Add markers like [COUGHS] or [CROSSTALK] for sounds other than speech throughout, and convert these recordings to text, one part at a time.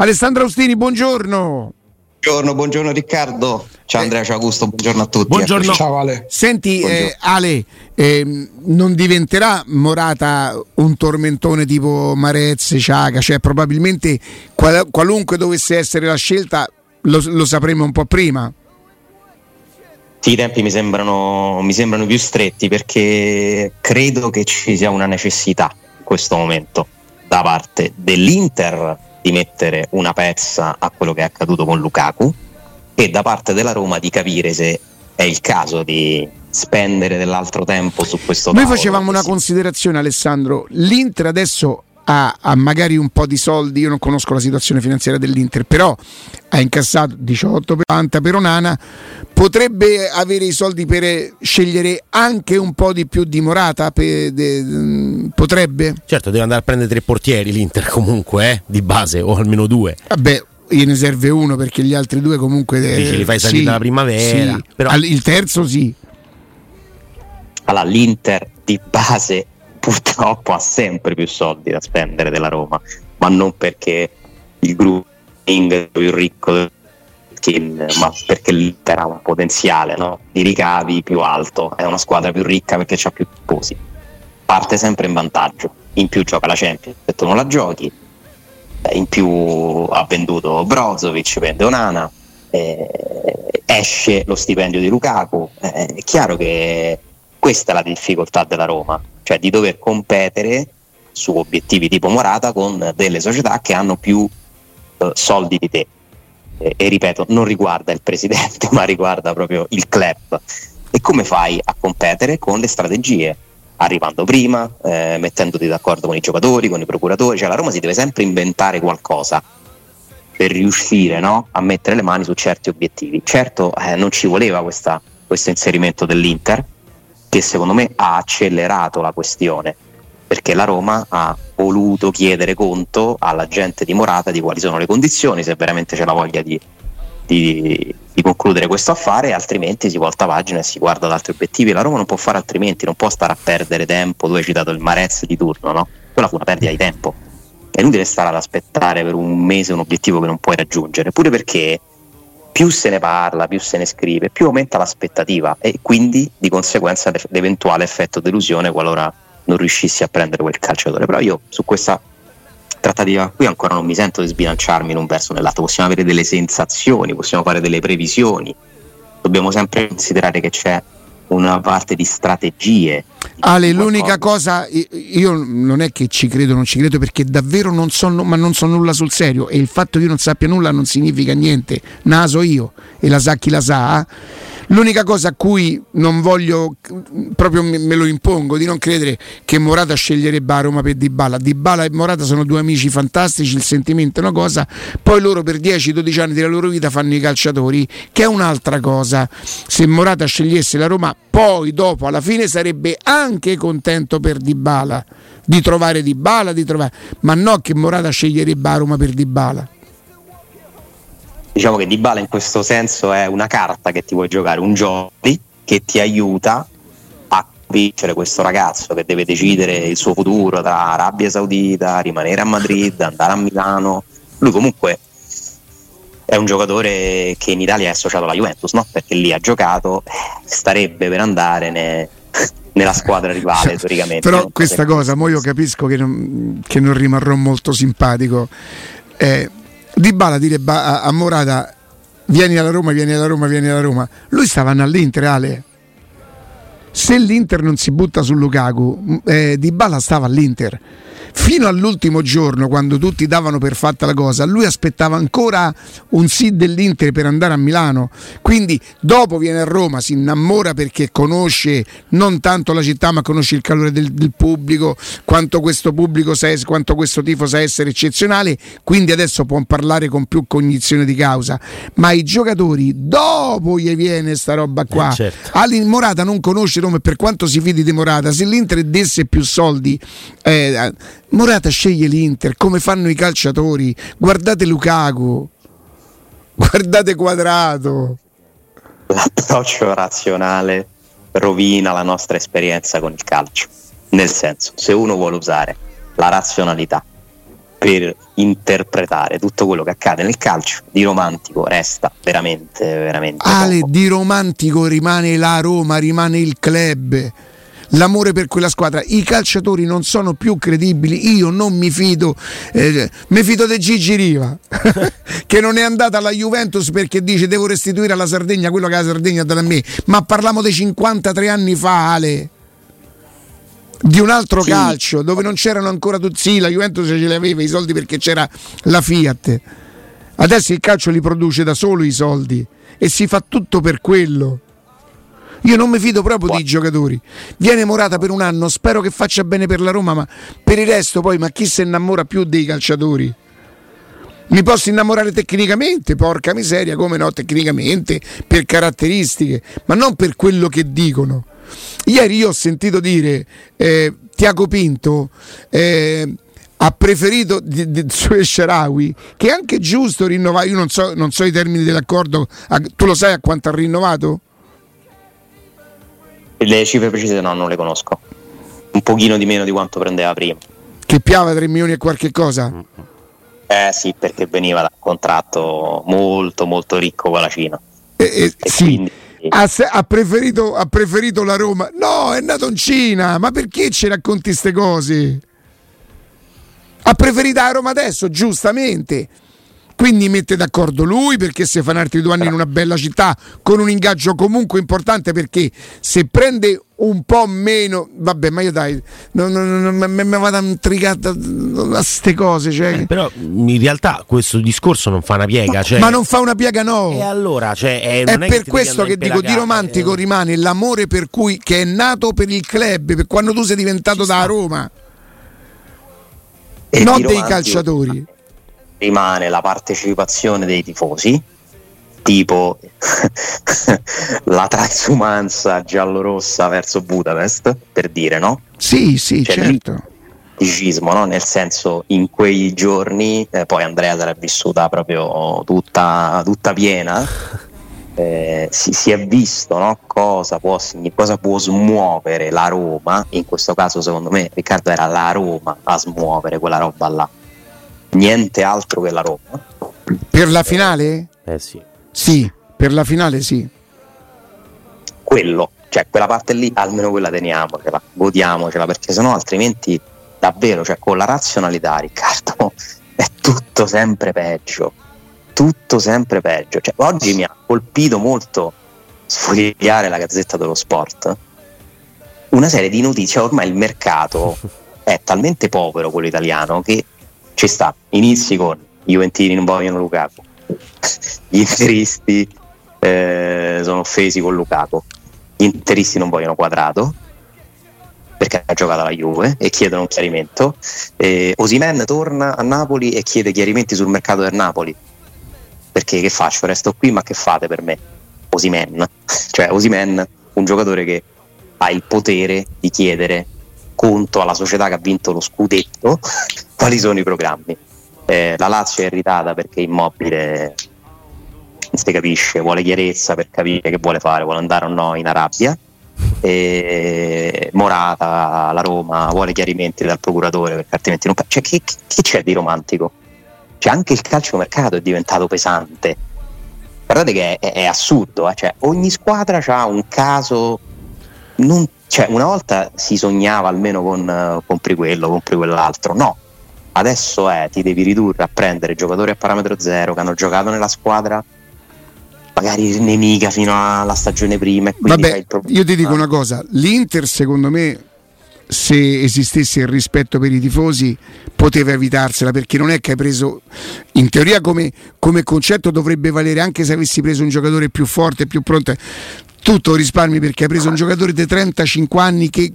Alessandro Austini, buongiorno. Buongiorno, buongiorno Riccardo. Ciao Andrea, ciao Augusto, buongiorno a tutti. Buongiorno. Ciao Ale. Senti, eh, Ale, eh, non diventerà Morata un tormentone tipo Marez, Ciaga? Cioè, probabilmente qual- qualunque dovesse essere la scelta lo, lo sapremo un po' prima. Sì, i tempi mi sembrano, mi sembrano più stretti perché credo che ci sia una necessità in questo momento da parte dell'Inter di mettere una pezza a quello che è accaduto con Lukaku e da parte della Roma di capire se è il caso di spendere dell'altro tempo su questo Noi tavolo. facevamo una Sì. considerazione, Alessandro. L'Inter adesso ha, ha magari un po' di soldi. Io non conosco la situazione finanziaria dell'Inter, però ha incassato 18 per 90 per Onana. Potrebbe avere i soldi per eh, scegliere anche un po' di più di Morata? Per- de- mm, potrebbe? Certo, deve andare a prendere tre portieri l'Inter comunque, eh, di base, o almeno due. Vabbè. Gliene serve uno perché gli altri due comunque eh, Dici, li fai salire sì, dalla primavera, sì. però- Al- il terzo sì. Allora, l'Inter di base purtroppo ha sempre più soldi da spendere della Roma, ma non perché il gruppo è più ricco ma perché l'Inter ha un potenziale no? di ricavi più alto, è una squadra più ricca perché ha più tifosi. Parte sempre in vantaggio, in più gioca la Champions, se tu non la giochi, eh, in più ha venduto Brozovic, vende Onana, eh, esce lo stipendio di Lukaku, eh, è chiaro che questa è la difficoltà della Roma, cioè di dover competere su obiettivi tipo Morata con delle società che hanno più eh, soldi di te. E, e ripeto, non riguarda il presidente, [LAUGHS] ma riguarda proprio il club. E come fai a competere con le strategie? Arrivando prima, eh, mettendoti d'accordo con i giocatori, con i procuratori, cioè la Roma si deve sempre inventare qualcosa per riuscire no, a mettere le mani su certi obiettivi. Certo, eh, non ci voleva questa- questo inserimento dell'Inter, che secondo me ha accelerato la questione, perché la Roma ha voluto chiedere conto alla gente di Morata di quali sono le condizioni, se veramente c'è la voglia di, di- di concludere questo affare, altrimenti si volta pagina e si guarda ad altri obiettivi. La Roma non può fare altrimenti, non può stare a perdere tempo. Tu hai citato il Marez di turno, no? Quella fu una perdita di tempo. È inutile stare ad aspettare per un mese un obiettivo che non puoi raggiungere, pure perché più se ne parla, più se ne scrive, più aumenta l'aspettativa e quindi di conseguenza l'eventuale effetto delusione qualora non riuscissi a prendere quel calciatore. Però io su questa trattativa qui ancora non mi sento di sbilanciarmi in un verso o nell'altro, possiamo avere delle sensazioni, possiamo fare delle previsioni, dobbiamo sempre considerare che c'è una parte di strategie. Ale, l'unica cosa, io non è che ci credo, non ci credo perché davvero non so, ma non so nulla sul serio e il fatto che io non sappia nulla non significa niente, naso io e la sa chi la sa. L'unica cosa a cui non voglio, proprio me lo impongo, di non credere che Morata sceglierebbe a Roma per Dybala. Dybala e Morata sono due amici fantastici, il sentimento è una cosa, poi loro per 10-12 anni della loro vita fanno i calciatori, che è un'altra cosa. Se Morata scegliesse la Roma, poi dopo alla fine sarebbe anche contento per Dybala, di trovare Dybala, di trovare... ma no che Morata sceglierebbe a Roma per Dybala. Diciamo che Dybala in questo senso è una carta che ti vuoi giocare, un gioco che ti aiuta a vincere questo ragazzo che deve decidere il suo futuro tra Arabia Saudita, rimanere a Madrid, andare a Milano. Lui comunque è un giocatore che in Italia è associato alla Juventus, no? Perché lì ha giocato, starebbe per andare ne- [LAUGHS] nella squadra rivale teoricamente. Però questa cosa, mo io capisco che non, che non rimarrò molto simpatico. Eh, Dybala direbbe a, a Morata vieni alla Roma, vieni alla Roma, vieni alla Roma. Lui stava all'Inter, Ale. Se l'Inter non si butta su Lukaku, eh, Dybala stava all'Inter. Fino all'ultimo giorno, quando tutti davano per fatta la cosa, lui aspettava ancora un sì dell'Inter per andare a Milano. Quindi dopo viene a Roma, si innamora perché conosce non tanto la città, ma conosce il calore del, del pubblico, quanto questo pubblico sa, quanto questo tifo sa essere eccezionale. Quindi adesso può parlare con più cognizione di causa. Ma i giocatori, dopo gli viene sta roba qua. Eh, certo. Morata non conosce Roma e per quanto si fidi di Morata, se l'Inter desse più soldi, eh, Morata sceglie l'Inter come fanno i calciatori. Guardate Lukaku, guardate Quadrato. l'approccio razionale rovina la nostra esperienza con il calcio. Nel senso, se uno vuole usare la razionalità per interpretare tutto quello che accade nel calcio di romantico resta veramente veramente Ale poco. di romantico rimane la Roma rimane il club l'amore per quella squadra. I calciatori non sono più credibili io non mi fido eh, mi fido di Gigi Riva [LAUGHS] che non è andata alla Juventus perché dice devo restituire alla Sardegna quello che la Sardegna ha dato a me. Ma parliamo di 53 anni fa Ale di un altro Sì. calcio dove non c'erano ancora tutti sì la Juventus ce li aveva i soldi perché c'era la Fiat. Adesso il calcio li produce da solo i soldi e si fa tutto per quello. Io non mi fido proprio dei giocatori. Viene Morata per un anno spero che faccia bene per la Roma ma per il resto poi ma chi si innamora più dei calciatori? Mi posso innamorare tecnicamente, porca miseria, come no, tecnicamente, per caratteristiche, ma non per quello che dicono. Ieri io ho sentito dire eh, Tiago Pinto eh, ha preferito di, di, [LAUGHS] su Sharawi, che è anche giusto rinnovare, io non so, non so i termini dell'accordo, a- tu lo sai a quanto ha rinnovato? le cifre precise no non le conosco un pochino di meno di quanto prendeva prima Che piava 3 milioni e qualche cosa? eh sì perché veniva da un contratto molto molto ricco con la Cina Eh, eh, e sì. quindi Ha, se- ha preferito, ha preferito la Roma. No, è nato in Cina. Ma perché ci racconti queste cose? Ha preferito la Roma adesso, giustamente. Quindi mette d'accordo lui perché si fanno altri due anni in una bella città con un ingaggio comunque importante perché se prende un po' meno, vabbè, ma io dai, non, non, non- me- me vado a intrigare a queste cose. Cioè, Però in realtà questo discorso non fa una piega. cioè- ma non fa una piega, no. E allora, cioè, è, È non per ti questo che dico di romantico pelagata, rimane l'amore per cui che è nato per il club, per quando tu sei diventato da Roma, e non dei calciatori. rimane la partecipazione dei tifosi tipo [LAUGHS] la transumanza giallorossa verso Budapest per dire no Sì, sì, Cioè, certo. Dicismo, no? nel senso in quei giorni eh, poi Andrea se l'è vissuta proprio tutta, tutta piena eh, si, si è visto no? cosa, può, cosa può smuovere la Roma in questo caso secondo me Riccardo era la Roma a smuovere quella roba là niente altro che la Roma Per la finale? Eh sì. Sì, per la finale sì. quello, cioè quella parte lì almeno quella teniamocela, godiamocela perché sennò altrimenti davvero, cioè con la razionalità Riccardo [LAUGHS] è tutto sempre peggio, tutto sempre peggio. Cioè, oggi mi ha colpito molto sfogliare la Gazzetta dello Sport, una serie di notizie, ormai il mercato [LAUGHS] è talmente povero quello italiano che ci sta, inizi con i Juventini non vogliono Lukaku, [LAUGHS] gli interisti eh, sono offesi con Lukaku, gli interisti non vogliono quadrato perché ha giocato alla Juve e chiedono un chiarimento. Eh, Osimen torna a Napoli e chiede chiarimenti sul mercato del Napoli. Perché che faccio? Resto qui, ma che fate per me? Osimen. Cioè Osimen, un giocatore che ha il potere di chiedere conto alla società che ha vinto lo scudetto [LAUGHS] quali sono i programmi. Eh, la Lazio è irritata perché Immobile non si capisce, vuole chiarezza per capire che vuole fare, vuole andare o no in Arabia. E Morata, la Roma, vuole chiarimenti dal procuratore perché altrimenti non. Cioè, che- che c'è di romantico? Cioè, anche il calciomercato è diventato pesante. Guardate che è, è assurdo, eh? cioè, ogni squadra ha un caso. non- cioè, una volta si sognava almeno con compri quello, compri quell'altro. No, adesso è ti devi ridurre a prendere giocatori a parametro zero che hanno giocato nella squadra magari nemica fino alla stagione prima e Vabbè, il problema. io ti dico una cosa, l'Inter secondo me se esistesse il rispetto per i tifosi poteva evitarsela perché non è che hai preso in teoria come, come concetto dovrebbe valere anche se avessi preso un giocatore più forte più pronto tutto risparmi perché hai preso un giocatore di 35 anni che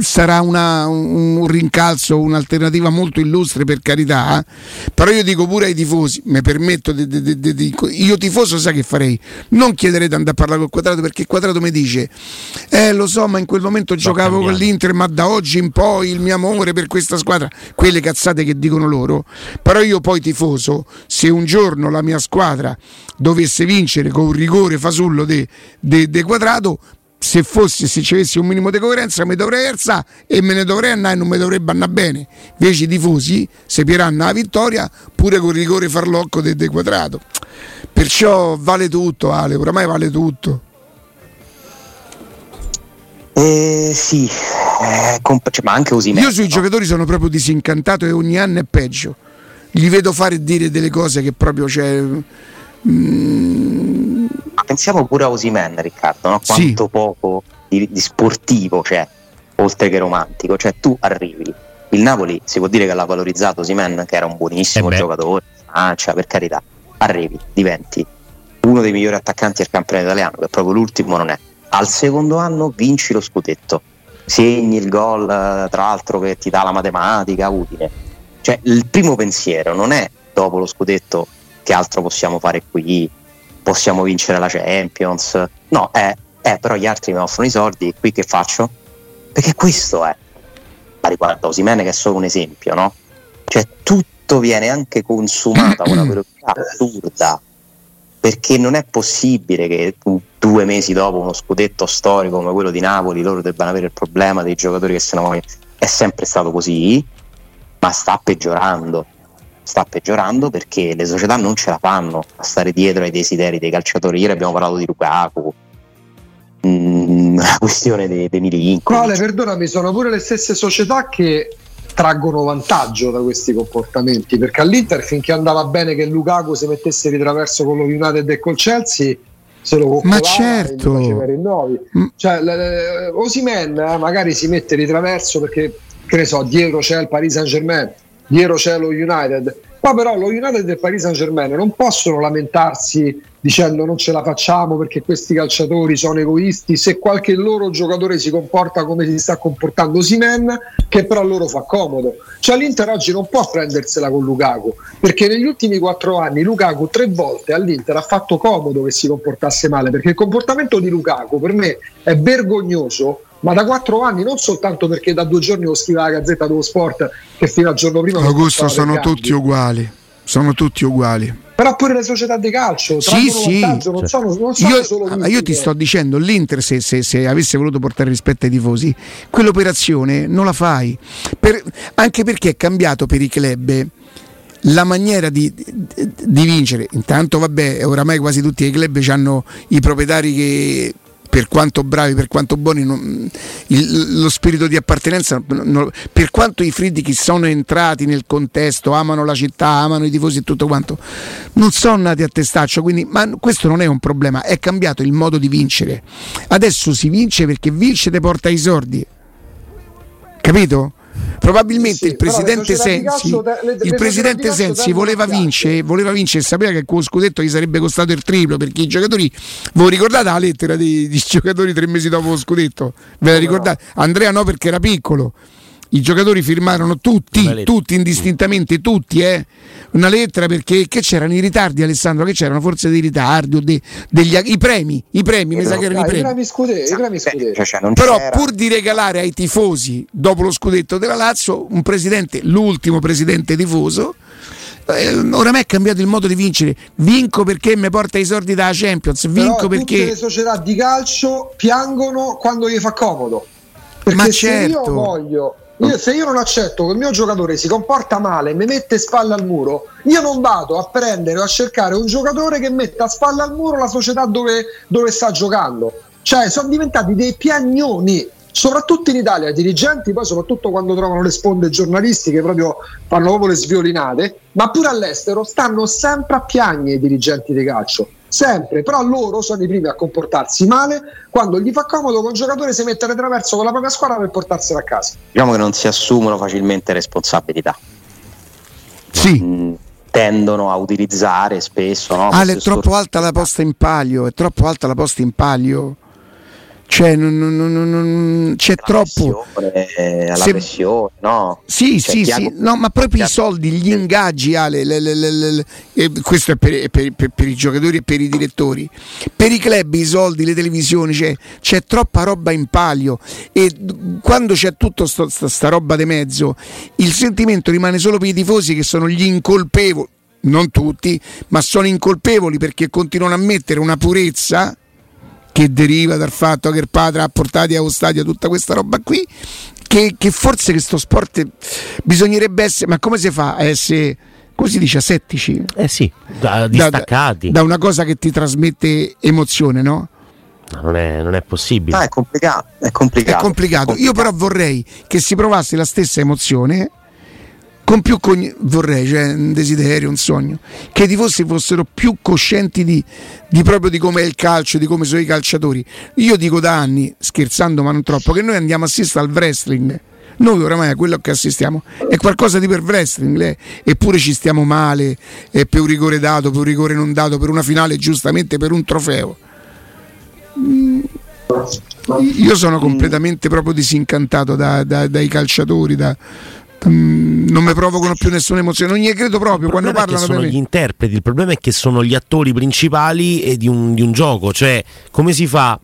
sarà una- un, un rincalzo, un'alternativa molto illustre per carità, eh. però io dico pure ai tifosi, mi permetto, di, di- di- di- di- io tifoso sai che farei, non chiederei di andare a parlare col quadrato perché il quadrato mi dice, eh lo so ma in quel momento giocavo con l'Inter ma da oggi in poi il mio amore per questa squadra, quelle cazzate che dicono loro, però io poi tifoso, se un giorno la mia squadra dovesse vincere con un rigore fasullo de, de- de quadrato, se fossi, se ci avessi un minimo di coerenza, mi dovrei alzare e me ne dovrei andare e non mi dovrebbe andare bene. Invece i tifosi sepiranno la vittoria pure con il rigore farlocco del de quadrato. Perciò vale tutto, Ale, oramai vale tutto. Eh, sì, eh, comp- cioè, ma anche Osimhen. Io sui no? giocatori sono proprio disincantato e ogni anno è peggio. Gli vedo fare e dire delle cose che proprio c'è. Mm, Ma pensiamo pure a Osimen, Riccardo, no? Sì. quanto poco di, di sportivo c'è, oltre che romantico. Cioè, tu arrivi. Il Napoli si può dire che l'ha valorizzato Osimen, che era un buonissimo Eh giocatore, cioè, per carità. Arrivi, diventi uno dei migliori attaccanti del campionato italiano, che proprio l'ultimo non è. Al secondo anno vinci lo scudetto, segni il gol, eh, tra l'altro che ti dà la matematica utile. Cioè, il primo pensiero non è dopo lo scudetto che altro possiamo fare qui, possiamo vincere la Champions. No, è, è però gli altri mi offrono i soldi e qui che faccio? Perché questo è. Ma riguardo Osimene che è solo un esempio, no? Cioè tutto viene anche consumato a una [CLEARS THROAT] velocità assurda. Perché non è possibile che due mesi dopo uno scudetto storico come quello di Napoli loro debbano avere il problema dei giocatori che se ne vogliono. È sempre stato così, ma sta peggiorando. Sta peggiorando perché le società non ce la fanno a stare dietro ai desideri dei calciatori. Ieri abbiamo parlato di Lukaku, mm, la questione dei, dei Milinkovic. Quale, perdonami, sono pure le stesse società che traggono vantaggio da questi comportamenti perché all'Inter finché andava bene che Lukaku si mettesse di traverso con lo United e col Chelsea se lo coccolava certo. i rinnovi. Mm. cioè, Osimhen eh, magari si mette di traverso perché che ne so dietro c'è il Paris Saint Germain dietro c'è lo United. Poi però lo United e il Paris Saint Germain non possono lamentarsi dicendo non ce la facciamo perché questi calciatori sono egoisti se qualche loro giocatore si comporta come si sta comportando Simen che però loro fa comodo. Cioè l'Inter oggi non può prendersela con Lukaku perché negli ultimi quattro anni Lukaku tre volte all'Inter ha fatto comodo che si comportasse male perché il comportamento di Lukaku per me è vergognoso ma da quattro anni non soltanto perché da due giorni lo scrive la Gazzetta dello Sport che fino al giorno prima Augusto sono tutti uguali. Sono tutti uguali. però pure le società di calcio Sì, sì. non sono, non sono Io, solo io ti vittime. sto dicendo, l'Inter se, se- se avesse voluto portare rispetto ai tifosi, quell'operazione non la fai. Per- anche perché è cambiato per i club la maniera di, di- di vincere. Intanto, vabbè, oramai quasi tutti i club hanno i proprietari che per quanto bravi, per quanto buoni, non- il- lo spirito di appartenenza, non- per quanto i Friedrich sono entrati nel contesto, amano la città, amano i tifosi e tutto quanto, non sono nati a testaccio, quindi, ma questo non è un problema, è cambiato il modo di vincere. Adesso si vince perché vince te porta i sordi. Capito? Probabilmente Sì, il presidente Sensi, le- le il presidente Sensi voleva vincere, voleva vincere, sapeva che con scudetto gli sarebbe costato il triplo perché i giocatori, voi ricordate la lettera dei, dei giocatori tre mesi dopo lo scudetto? Ve la ricordate? Andrea no perché era piccolo. I giocatori firmarono tutti, tutti indistintamente, tutti, eh, una lettera perché che c'erano i ritardi, Alessandro? Che c'erano forse dei ritardi o dei, degli i premi, i premi, mi sa che erano i Dai, i premi. premi scudetti, i premi scudetti. Cioè, cioè, Però c'era- pur di regalare ai tifosi dopo lo scudetto della Lazio un presidente, l'ultimo presidente tifoso, eh, oramai è cambiato il modo di vincere. Vinco perché mi porta i soldi dalla Champions, Però vinco tutte perché le società di calcio piangono quando gli fa comodo. Perché Ma se certo. io voglio, io- se io non accetto che il mio giocatore si comporta male, mi mette spalle al muro, io non vado a prendere o a cercare un giocatore che metta spalle al muro la società dove, dove sta giocando. Cioè, sono diventati dei piagnoni. Soprattutto in Italia, i dirigenti, poi soprattutto quando trovano le sponde giornalistiche, proprio fanno proprio le sviolinate, ma pure all'estero stanno sempre a piagne i dirigenti di calcio sempre, però loro sono i primi a comportarsi male quando gli fa comodo che un giocatore si mette a traverso con la propria squadra per portarsela a casa. diciamo che non si assumono facilmente responsabilità. sì. Mm, tendono a utilizzare spesso. No, Ale, è troppo alta la posta in palio, è troppo alta la posta in palio. Cioè, non- non- non- c'è alla troppo. pressione, eh, alla Se- pressione, no? Sì, Cioè, sì, sì, no, ma proprio i soldi, gli ingaggi, Ale, le- le- le- questo è per, per- per- per i giocatori e per i direttori. Per i club i soldi, le televisioni, c'è, c'è troppa roba in palio e quando c'è tutta sta, sta roba di mezzo, il sentimento rimane solo per i tifosi che sono gli incolpevoli, non tutti, ma sono incolpevoli perché continuano a mettere una purezza che deriva dal fatto che il padre ha portati allo stadio tutta questa roba qui, che, che forse questo sport bisognerebbe essere, ma come si fa a essere così dice asettici? Eh sì, da, distaccati. Da, da, una cosa che ti trasmette emozione, no? No, non, è, non è possibile. Ah, è complicato, è complicato. È complicato. Io però vorrei che si provasse la stessa emozione con più cogn- vorrei, cioè un desiderio, un sogno, che i tifosi fossero più coscienti di, di proprio di come è il calcio, di come sono i calciatori. Io dico da anni, scherzando ma non troppo, che noi andiamo a assistere al wrestling. Noi oramai a quello che assistiamo è qualcosa di per wrestling, eh? eppure ci stiamo male, è per un rigore dato, per un rigore non dato, per una finale giustamente per un trofeo. Mm. Io sono completamente proprio disincantato da, da, dai calciatori, da, Mm, non mi provocano più nessuna emozione, non gli credo proprio quando parlano. sono gli interpreti, il problema è che sono gli attori principali di un, di un gioco, cioè come si fa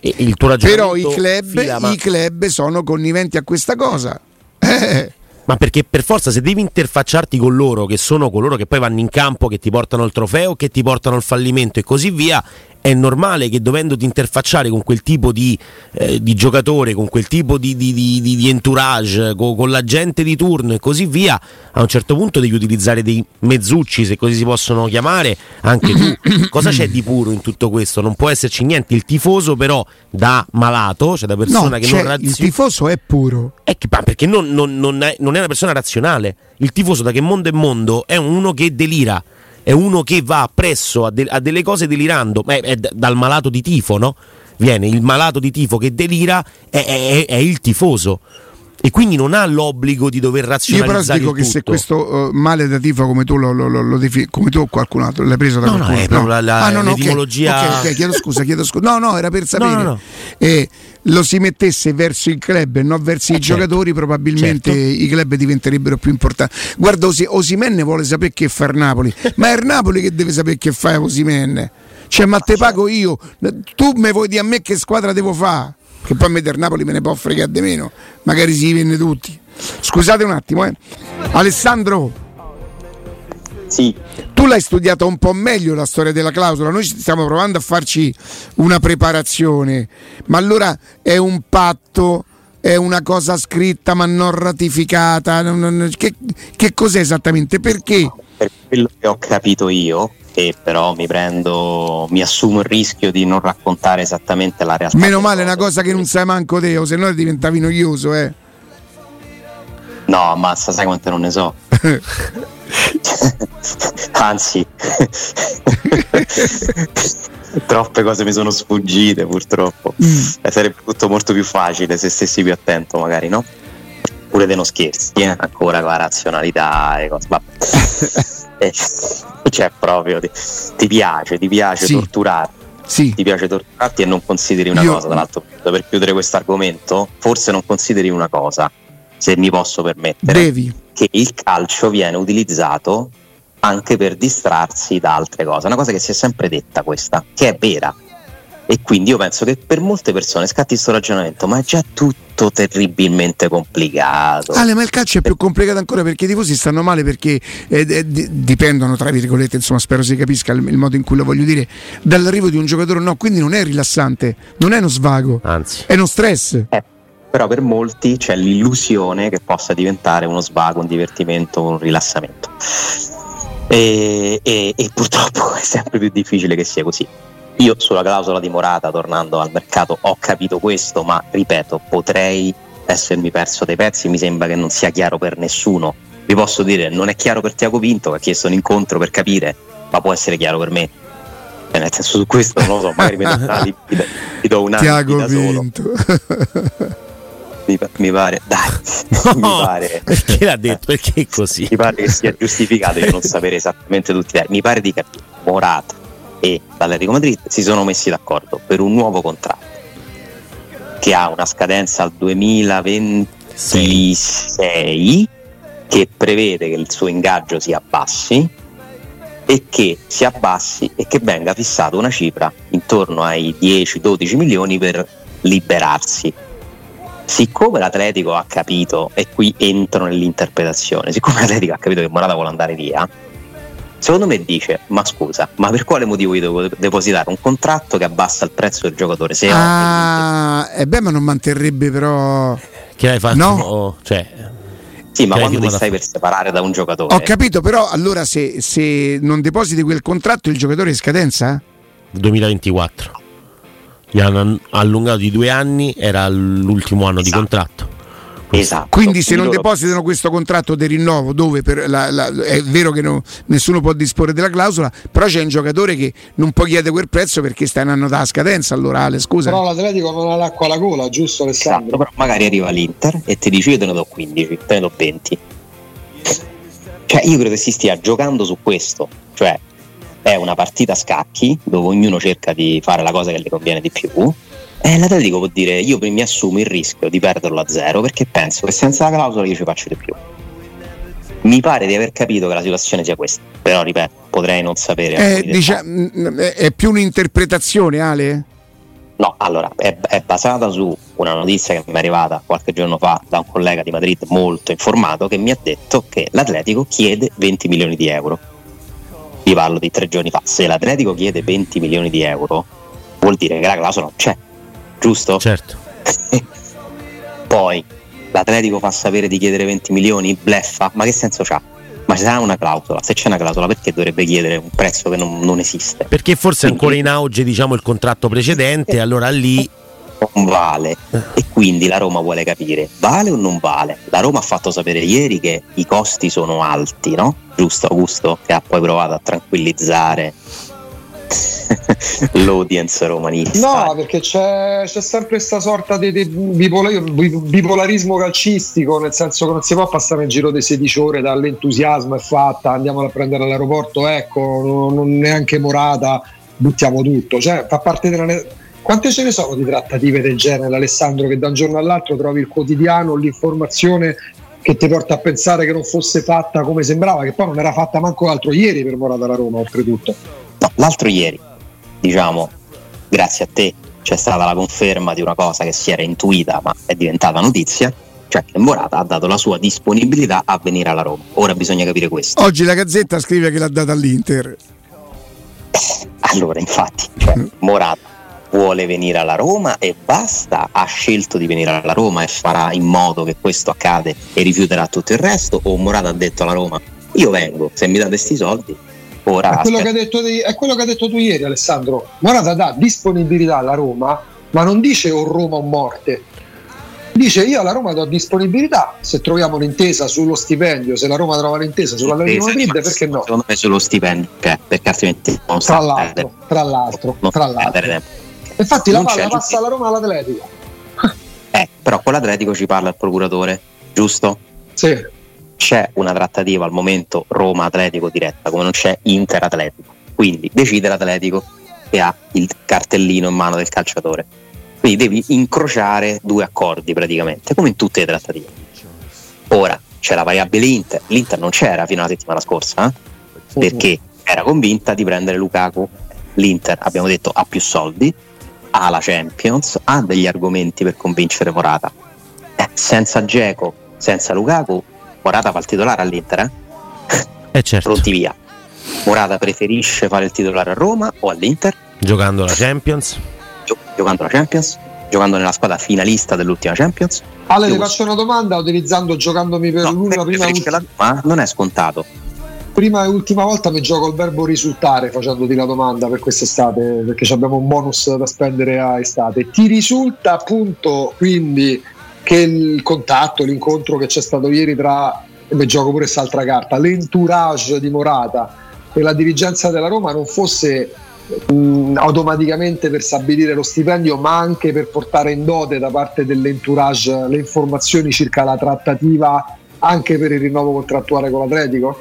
il tuo ragionamento? Però i club, fila, ma... i club sono conniventi a questa cosa. [LAUGHS] Eh. Ma perché per forza se devi interfacciarti con loro, che sono coloro che poi vanno in campo, che ti portano il trofeo, che ti portano il fallimento e così via, è normale che dovendoti interfacciare con quel tipo di, eh, di giocatore, con quel tipo di, di, di entourage, con, con, la gente di turno e così via, a un certo punto devi utilizzare dei mezzucci, se così si possono chiamare, anche tu. [COUGHS] Cosa c'è di puro in tutto questo? Non può esserci niente. Il tifoso però da malato, cioè da persona no, che cioè, non razzina... Il tifoso è puro. È che, perché non, non, non, è, non è una persona razionale. Il tifoso da che mondo è mondo è uno che delira è uno che va appresso a, de- a delle cose delirando, Beh, è d- dal malato di tifo, no? Viene il malato di tifo che delira, è, è, è il tifoso e quindi non ha l'obbligo di dover razionalizzare Io però dico che tutto. se questo uh, male da tifo come tu lo, lo, lo, lo defi- come tu o qualcun altro l'hai preso da no, qualcuno no, è proprio la, la, ah, no, no, l'etimologia okay, ok, ok, chiedo scusa, chiedo scusa. No, no, era per sapere. No, no, eh, lo si mettesse verso il club e non verso eh, i certo, giocatori, probabilmente certo. i club diventerebbero più importanti. Guarda, Os- Osimenne vuole sapere che fa Napoli, [LAUGHS] ma è il Napoli che deve sapere che fa Osimenne. Cioè, ma te pago io, tu mi vuoi dire a me che squadra devo fare? Che poi a me del Napoli me ne può fregare di meno, magari si vende tutti. Scusate un attimo, eh. Alessandro. Sì. Tu l'hai studiata un po' meglio la storia della clausola, noi stiamo provando a farci una preparazione, ma allora è un patto, è una cosa scritta ma non ratificata, che, che, cos'è esattamente? Perché? Per quello che ho capito io, e però mi prendo, mi assumo il rischio di non raccontare esattamente la realtà. Meno male, è una cosa che non sai manco te, o se no diventavi noioso, eh. No, ammazza, sai quante non ne so. [LAUGHS] Anzi, [LAUGHS] troppe cose mi sono sfuggite purtroppo. Mm. Eh, sarebbe tutto molto più facile se stessi più attento, magari, no? Pure te non scherzi, eh? ancora con la razionalità e cose. [LAUGHS] Eh, cioè, proprio ti, ti piace, ti piace sì. torturarti. Sì. Ti piace torturarti e non consideri una Io... cosa, tra l'altro, per chiudere questo argomento, forse non consideri una cosa se mi posso permettere, Devi. che il calcio viene utilizzato anche per distrarsi da altre cose. Una cosa che si è sempre detta questa, che è vera. E quindi io penso che per molte persone scatti questo ragionamento, ma è già tutto terribilmente complicato. Ale, ma il calcio è più complicato ancora perché i tifosi stanno male perché eh, eh, dipendono, tra virgolette, insomma, spero si capisca il, il, modo in cui lo voglio dire, dall'arrivo di un giocatore no, quindi non è rilassante, non è uno svago, anzi, è uno stress. Eh però per molti c'è l'illusione che possa diventare uno svago, un divertimento, un rilassamento. E, e, e, purtroppo [LAUGHS] è sempre più difficile che sia così. Io sulla clausola di Morata, tornando al mercato, ho capito questo, ma ripeto, potrei essermi perso dei pezzi, mi sembra che non sia chiaro per nessuno. Vi posso dire, non è chiaro per Tiago Pinto, che ha chiesto un incontro per capire, ma può essere chiaro per me. E nel senso su questo non lo so, magari mi, mi, [LAUGHS] mi do un Tiago Pinto. mi, mi pare, dai, [LAUGHS] no, mi pare. Perché l'ha detto? Perché è così? Mi pare che sia giustificato io non sapere esattamente tutti i Mi pare di capire. Morata e l'Atletico Madrid si sono messi d'accordo per un nuovo contratto che ha una scadenza al 2026 sì. che prevede che il suo ingaggio si abbassi e che si abbassi e che venga fissata una cifra intorno ai 10-12 milioni per liberarsi siccome l'Atletico ha capito, e qui entro nell'interpretazione, siccome l'Atletico ha capito che Morata vuole andare via, secondo me dice ma scusa ma per quale motivo io devo depositare un contratto che abbassa il prezzo del giocatore se ah, e eh beh ma non manterrebbe però che hai fatto no? cioè, sì, ma quando ti stai per separare da un giocatore? Ho capito, però allora se, se non depositi quel contratto il giocatore è in scadenza? 2024. Gli hanno allungato di due anni, era l'ultimo anno esatto. di contratto. Esatto. Quindi se non depositano questo contratto di rinnovo, dove la, la, è vero che no, nessuno può disporre della clausola, però c'è un giocatore che non può chiedere quel prezzo perché sta in anno da scadenza, allora Ale, scusa. Però l'Atletico non ha l'acqua alla gola, giusto Alessandro? Esatto, però magari arriva l'Inter e ti dice io te ne do 15, te ne do 20. Cioè io credo che si stia giocando su questo, cioè è una partita a scacchi dove ognuno cerca di fare la cosa che le conviene di più eh, l'Atletico può dire io mi assumo il rischio di perderlo a zero perché penso che senza la clausola io ci faccio di più. Mi pare di aver capito che la situazione sia questa, però ripeto, potrei non sapere. Eh, diciamo, è più un'interpretazione, Ale? No, allora è, è, basata su una notizia che mi è arrivata qualche giorno fa da un collega di Madrid molto informato che mi ha detto che l'Atletico chiede 20 milioni di euro. Vi parlo di tre giorni fa. Se l'Atletico chiede 20 milioni di euro, vuol dire che la clausola non c'è giusto? Certo. [LAUGHS] Poi l'Atletico fa sapere di chiedere 20 milioni, bleffa, ma che senso c'ha? Ma c'è una clausola, se c'è una clausola perché dovrebbe chiedere un prezzo che non, non esiste? Perché forse è ancora in auge diciamo, il contratto precedente, allora lì non vale e quindi la Roma vuole capire vale o non vale la Roma ha fatto sapere ieri che i costi sono alti no? giusto Augusto che ha poi provato a tranquillizzare [LAUGHS] l'audience romanista. No, perché c'è, c'è sempre questa sorta di, di bipolarismo calcistico, nel senso che non si può passare in giro di 16 ore dall'entusiasmo è fatta, andiamo a prendere all'aeroporto, ecco, non, neanche morata, buttiamo tutto. Cioè, fa parte della. Quante ce ne sono di trattative del genere, Alessandro, che da un giorno all'altro trovi il quotidiano, l'informazione che ti porta a pensare che non fosse fatta come sembrava, che poi non era fatta manco l'altro ieri per Morata la Roma, oltretutto. No, l'altro ieri, diciamo, grazie a te c'è stata la conferma di una cosa che si era intuita ma è diventata notizia, cioè che Morata ha dato la sua disponibilità a venire alla Roma. Ora bisogna capire questo. Oggi la Gazzetta scrive che l'ha data all'Inter. [LAUGHS] Allora, infatti, cioè, Morata vuole venire alla Roma e basta, ha scelto di venire alla Roma e farà in modo che questo accade e rifiuterà tutto il resto o Morata ha detto alla Roma io vengo, se mi date questi soldi Ora, è, quello di, è, quello che hai detto tu ieri, Alessandro. Morata dà disponibilità alla Roma, ma non dice o Roma o morte. Dice io alla Roma do disponibilità se troviamo un'intesa sullo stipendio, se la Roma trova l'intesa sulla Atletico Madrid, perché no? Secondo me sullo stipendio, cioè, perché altrimenti non tra l'altro, tra l'altro, tra l'altro. Infatti non la palla passa alla Roma all'Atletico. Eh, però con l'Atletico ci parla il procuratore, giusto? Sì c'è una trattativa al momento Roma-Atletico diretta, come non c'è Inter-Atletico. Quindi decide l'Atletico che ha il cartellino in mano del calciatore. Quindi devi incrociare due accordi praticamente, come in tutte le trattative. Ora c'è la variabile Inter, l'Inter non c'era fino alla settimana scorsa, eh? perché era convinta di prendere Lukaku. L'Inter, abbiamo detto, ha più soldi, ha la Champions, ha degli argomenti per convincere Morata. Eh, senza Geco, senza Lukaku, Morata fa il titolare all'Inter, eh? eh certo. Pronti via. Morata preferisce fare il titolare a Roma o all'Inter? Giocando la Champions. Gio- giocando la Champions? Giocando nella squadra finalista dell'ultima Champions? Ale, ti faccio una domanda utilizzando giocandomi per no, l'ultima prima ultima. La, non è scontato. Prima e ultima volta mi gioco il verbo risultare facendoti la domanda per quest'estate, perché abbiamo un bonus da spendere a estate. Ti risulta appunto quindi che il contatto, l'incontro che c'è stato ieri tra, beh, gioco pure quest'altra carta, l'entourage di Morata e la dirigenza della Roma non fosse mh, automaticamente per stabilire lo stipendio, ma anche per portare in dote da parte dell'entourage le informazioni circa la trattativa anche per il rinnovo contrattuale con l'Atletico?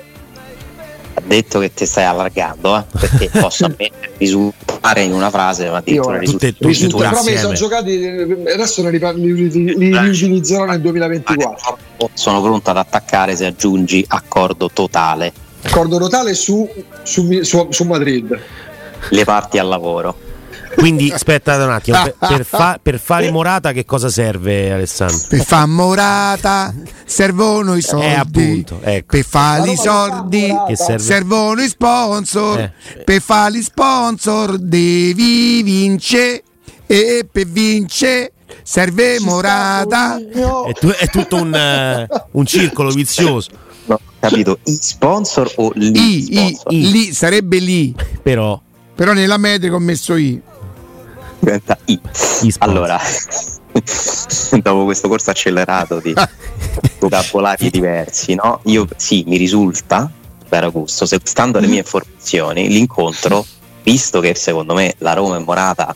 Ha detto che ti stai allargando eh? perché [LAUGHS] posso risultare in una frase ma addirittura risultare risulta, però mi sono giocati adesso li, li, li, li riutilizzerò nel 2024 sono pronto ad attaccare se aggiungi accordo totale. Accordo totale su, su, su, su Madrid. Le parti al lavoro Quindi aspettate un attimo, per, per, [LAUGHS] fa, per, fare Morata che cosa serve Alessandro? Per fare Morata servono i eh, soldi. Eh, appunto, ecco. Per fare i soldi servono i sponsor. Eh. Per fare gli sponsor devi vincere e per vincere serve Morata. È, tu, è tutto un, uh, un circolo vizioso. No, capito, i sponsor o lì? I, I, lì sarebbe lì. Però. Però nella metrica ho messo I. Diventa I. I allora, [LAUGHS] dopo questo corso accelerato di vocabolari diversi, no? Io sì, mi risulta, per Augusto, se, stando alle mie informazioni, l'incontro, visto che secondo me la Roma è morata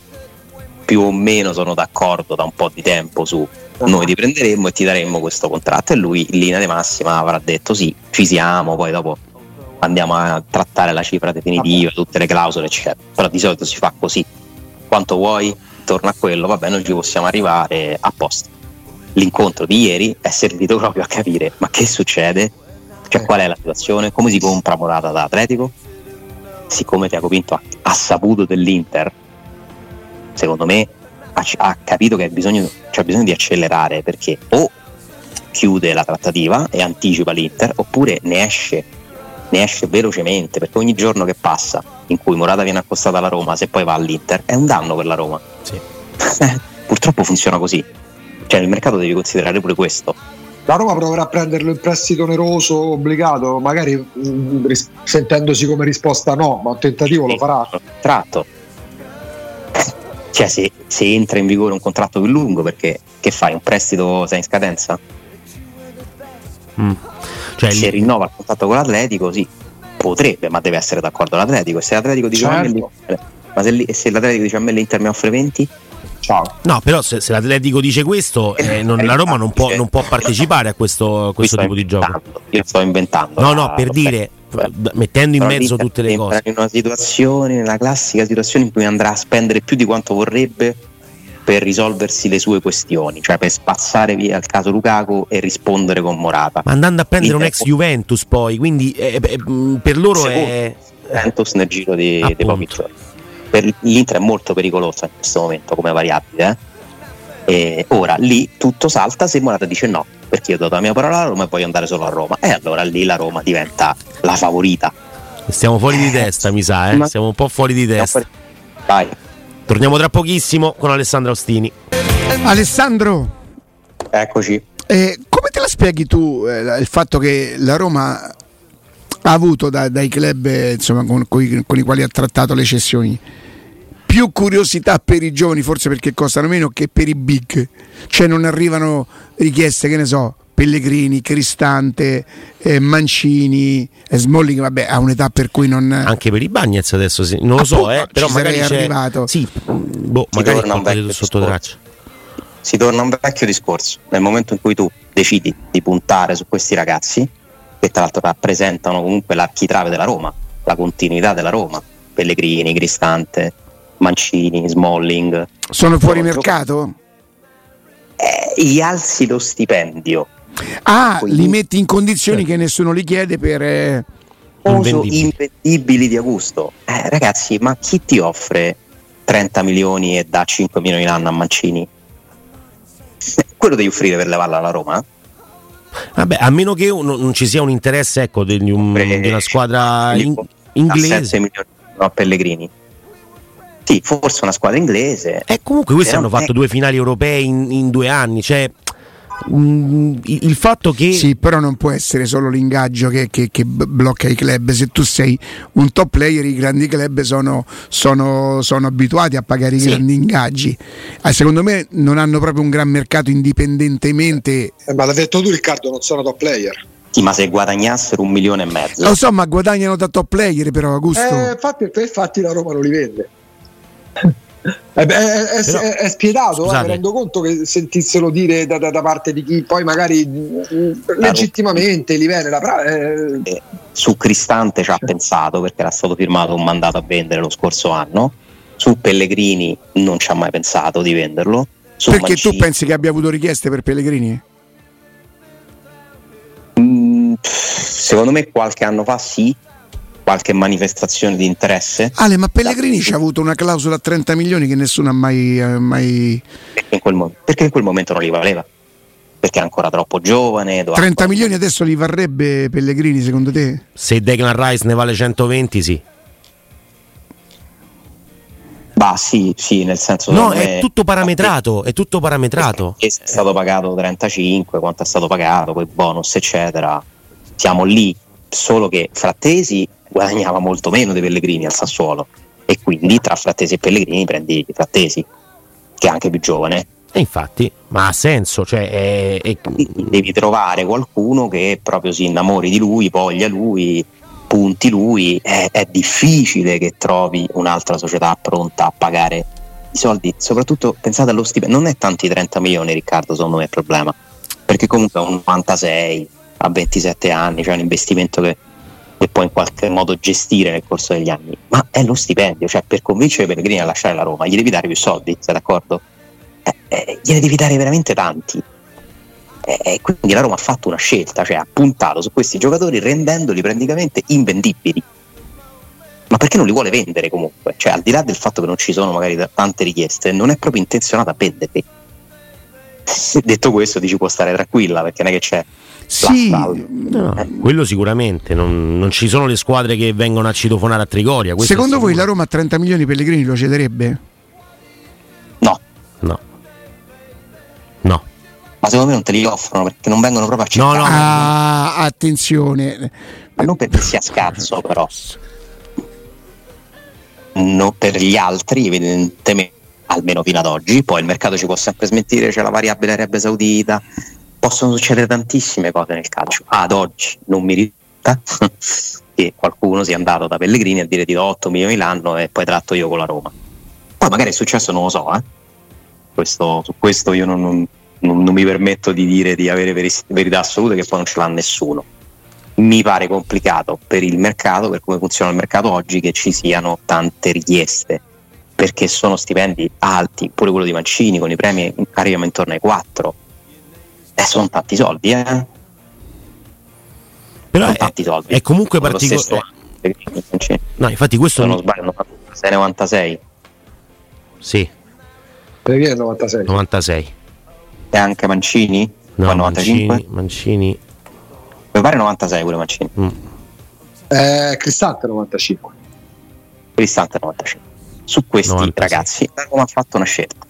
più o meno sono d'accordo da un po' di tempo su noi ti prenderemmo e ti daremmo questo contratto e lui in linea di massima avrà detto sì, ci siamo, poi dopo andiamo a trattare la cifra definitiva, tutte le clausole eccetera, però di solito si fa così, quanto vuoi, torna a quello, va bene, noi ci possiamo arrivare a posto. L'incontro di ieri è servito [LAUGHS] proprio a capire ma che succede, cioè qual è la situazione, come si compra Morata da Atletico, siccome Tiago Pinto ha, ha saputo dell'Inter secondo me ha, ha capito che bisogno, c'è bisogno di accelerare perché o chiude la trattativa e anticipa l'Inter oppure ne esce, ne esce velocemente perché ogni giorno che passa in cui Morata viene accostata alla Roma se poi va all'Inter è un danno per la Roma. Sì. [LAUGHS] purtroppo funziona così. Cioè nel mercato devi considerare pure questo. La Roma proverà a prenderlo in prestito oneroso obbligato magari mh, mm, sentendosi come risposta no ma un tentativo sì, lo farà tratto [LAUGHS] cioè se, se, entra in vigore un contratto più lungo perché che fai un prestito sei in scadenza? Mm. cioè, se lì... rinnova il contratto con l'Atletico sì potrebbe ma deve essere d'accordo l'Atletico e se l'Atletico dice certo. ma se, se l'Atletico dice a me l'Inter mi offre 20 Ciao. No, però se, se, l'Atletico dice questo, eh, non, la Roma non può, non può, partecipare a questo, questo tipo di gioco. Io sto inventando. No, no, per dire, mettendo in mezzo tutte le cose. in una situazione, nella classica situazione in cui andrà a spendere più di quanto vorrebbe per risolversi le sue questioni, cioè per spazzare via il caso Lukaku e rispondere con Morata. Ma andando a prendere un ex Juventus poi, quindi eh, eh, per loro Secondo è Juventus nel giro di, di pochi giorni. Per l'Inter è molto pericolosa in questo momento come variabile. Eh? E ora lì tutto salta se Morata dice no, perché io ho dato la mia parola a Roma e voglio andare solo a Roma. E allora lì la Roma diventa la favorita. Stiamo fuori di testa, mi sa, eh? Siamo un po' fuori di testa. Dai. Torniamo tra pochissimo con Alessandro Ostini. Alessandro, eccoci. Eh, come te la spieghi tu eh, il fatto che la Roma ha avuto da, dai club eh, insomma, con, con, i, con i quali ha trattato le cessioni? più curiosità per i giovani, forse perché costano meno, che per i big. Cioè non arrivano richieste, che ne so, Pellegrini, Cristante, eh, Mancini, eh, Smalling, vabbè, ha un'età per cui non. Anche per i Bagnets adesso sì. non lo so, eh, però magari c'è... arrivato. Sì, boh, si magari torna sotto traccia. Si torna a un vecchio discorso. Nel momento in cui tu decidi di puntare su questi ragazzi, che tra l'altro rappresentano comunque l'architrave della Roma, la continuità della Roma, Pellegrini, Cristante, Mancini, Smalling. Sono fuori mercato? Eh, gli alzi lo stipendio. Ah, Quindi, li metti in condizioni che nessuno li chiede per... Eh, invendibili. invendibili di Augusto. Eh, ragazzi, ma chi ti offre 30 milioni e dà 5 milioni l'anno a Mancini? Quello devi offrire per levarla alla Roma? Vabbè, a meno che non ci sia un interesse ecco, di, un, di una squadra in, inglese. 7 milioni no, a Pellegrini. Sì, forse una squadra inglese. E comunque questi hanno fatto due finali europee in, in due anni, cioè mm, il fatto che sì però non può essere solo l'ingaggio che, che, che, blocca i club. Se tu sei un top player i grandi club sono, sono, sono abituati a pagare i sì. grandi ingaggi. Ah, secondo me non hanno proprio un gran mercato indipendentemente. Eh, ma l'ha detto tu Riccardo non sono top player. Sì, ma se guadagnassero un milione e mezzo. Lo so ma guadagnano da top player però Augusto. Eh, infatti, infatti la Roma non li vende [LAUGHS] è, è, è, Però, è, spietato, eh, mi rendo conto che sentissero dire da, da, da, parte di chi poi magari mm, legittimamente li viene la eh. eh. Su Cristante ci ha pensato perché era stato firmato un mandato a vendere lo scorso anno. Su Pellegrini non ci ha mai pensato di venderlo. Su perché Mancini, tu pensi che abbia avuto richieste per Pellegrini? Mm, secondo me qualche anno fa sì, qualche manifestazione di interesse. Ale, ma Pellegrini ci ha avuto una clausola a 30 milioni che nessuno ha mai... eh, mai... Perché in, quel, mo- perché in quel momento non li valeva. Perché era ancora troppo giovane. doveva 30 ancora- milioni adesso li varrebbe Pellegrini secondo te? Se Declan Rice ne vale 120, sì. Bah, sì, sì, nel senso. No, è tutto parametrato, è tutto parametrato. È stato pagato 35, quanto è stato pagato, poi bonus, eccetera. Siamo lì, solo che Frattesi guadagnava molto meno di Pellegrini al Sassuolo. E quindi tra Frattesi e Pellegrini prendi Frattesi, che è anche più giovane. E infatti, ma ha senso, cioè è, è- devi trovare qualcuno che proprio si innamori di lui, voglia lui, punti lui. È, è difficile che trovi un'altra società pronta a pagare i soldi. Soprattutto pensate allo stipendio, non è tanti 30 milioni, Riccardo, secondo me è il problema. Perché comunque è un 96 a 27 anni, cioè un investimento che, che puoi in qualche modo gestire nel corso degli anni. Ma è lo stipendio, cioè per convincere Pellegrini a lasciare la Roma, gli devi dare più soldi, sei d'accordo? Eh, eh, gliene devi dare veramente tanti. E e quindi la Roma ha fatto una scelta, cioè ha puntato su questi giocatori rendendoli praticamente invendibili. Ma perché non li vuole vendere comunque? Cioè, al di là del fatto che non ci sono magari tante richieste, non è proprio intenzionato a venderli. [LAUGHS] Detto questo, ti ci può stare tranquilla perché non è che c'è Sì, no, quello sicuramente. Non, non ci sono le squadre che vengono a citofonare a Trigoria. secondo voi la. Roma a 30 milioni Pellegrini lo cederebbe? No, No. No. ma secondo me non te li offrono perché non vengono proprio No, accettati. no. Ah, attenzione. Ma non perché sia scarso, però. No, per gli altri, evidentemente, almeno fino ad oggi. Poi il mercato ci può sempre smentire, c'è la variabile Arabia Saudita. Possono succedere tantissime cose nel calcio. Ad oggi non mi risulta [LAUGHS] che qualcuno sia andato da Pellegrini a dire ti do 8 milioni l'anno e poi tratto io con la Roma. Poi magari è successo, non lo so, eh. Questo- su questo io non, non- non- mi permetto di dire di avere veri- verità assolute che poi non ce l'ha nessuno mi pare complicato per il mercato, per come funziona il mercato oggi, che ci siano tante richieste, perché sono stipendi alti, pure quello di Mancini con i premi arriviamo intorno ai 4. E sono tanti soldi, eh? Però Sono è, tanti soldi. è comunque particolare. No, infatti questo Se non sbaglio, 96, Sì, Pellegrini è 96. 96. e anche Mancini? No, Poi 95? Mancini, Mancini Mi pare 96 pure Mancini, mm. Eh, Cristante 95. Cristante 95. Su questi 96. ragazzi la Roma ha fatto una scelta.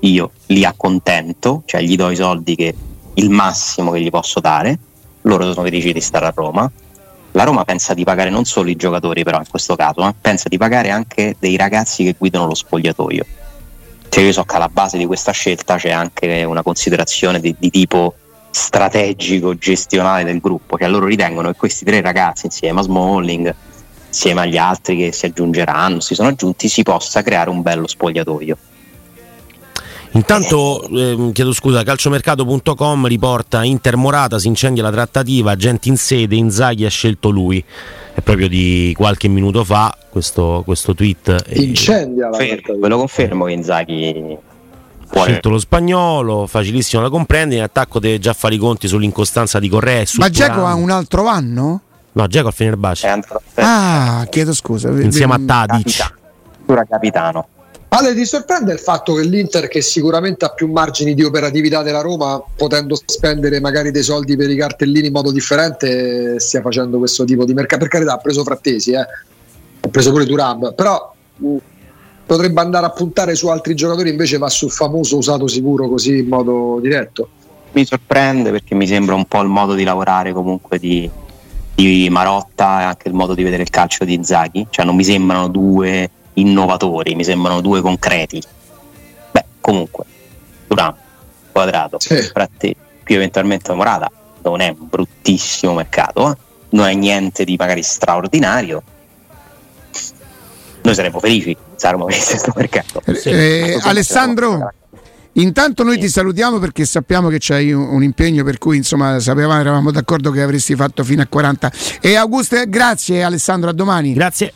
Io li accontento, cioè gli do i soldi che il massimo che gli posso dare, loro sono felici di stare a Roma. La Roma pensa di pagare non solo i giocatori, però in questo caso, eh, pensa di pagare anche dei ragazzi che guidano lo spogliatoio. Cioè io so che alla base di questa scelta c'è anche una considerazione di, di tipo strategico, gestionale del gruppo, cioè loro ritengono che questi tre ragazzi insieme a Smalling, insieme agli altri che si aggiungeranno, si sono aggiunti, si possa creare un bello spogliatoio. Intanto, ehm, chiedo scusa, calciomercato.com riporta Inter Morata, si incendia la trattativa, agenti in sede, Inzaghi ha scelto lui. È proprio di qualche minuto fa questo, questo tweet. e- Incendia la Confermo, ve lo confermo che Inzaghi ha scelto lo spagnolo, facilissimo da comprendere, in attacco deve già fare i conti sull'incostanza di Correa. e Ma Giacomo ha un altro anno? No, Giacomo al Fenerbahce, andato Ah, chiedo scusa. insieme a Mm, Tadic. addirittura capitano. Ale, ti sorprende il fatto che l'Inter, che sicuramente ha più margini di operatività della Roma, potendo spendere magari dei soldi per i cartellini in modo differente, stia facendo questo tipo di mercato? Per carità, ha preso Frattesi, eh. ha preso pure Turam, però mh, potrebbe andare a puntare su altri giocatori, invece va sul famoso usato sicuro così in modo diretto. Mi sorprende perché mi sembra un po' il modo di lavorare comunque di, di Marotta e anche il modo di vedere il calcio di Inzaghi, cioè non mi sembrano due innovatori, mi sembrano due concreti. Beh, comunque, Duran, Quadrato, Sì. Frattesi, più eventualmente Morata, non è un bruttissimo mercato, eh? non è niente di magari straordinario. Noi saremmo felici, saremmo felici di questo mercato. Eh, Alessandro, intanto noi ti salutiamo perché sappiamo che c'hai un, un impegno per cui insomma sapevamo, eravamo d'accordo che avresti fatto fino a 40. E Augusto, grazie Alessandro, a domani. Grazie.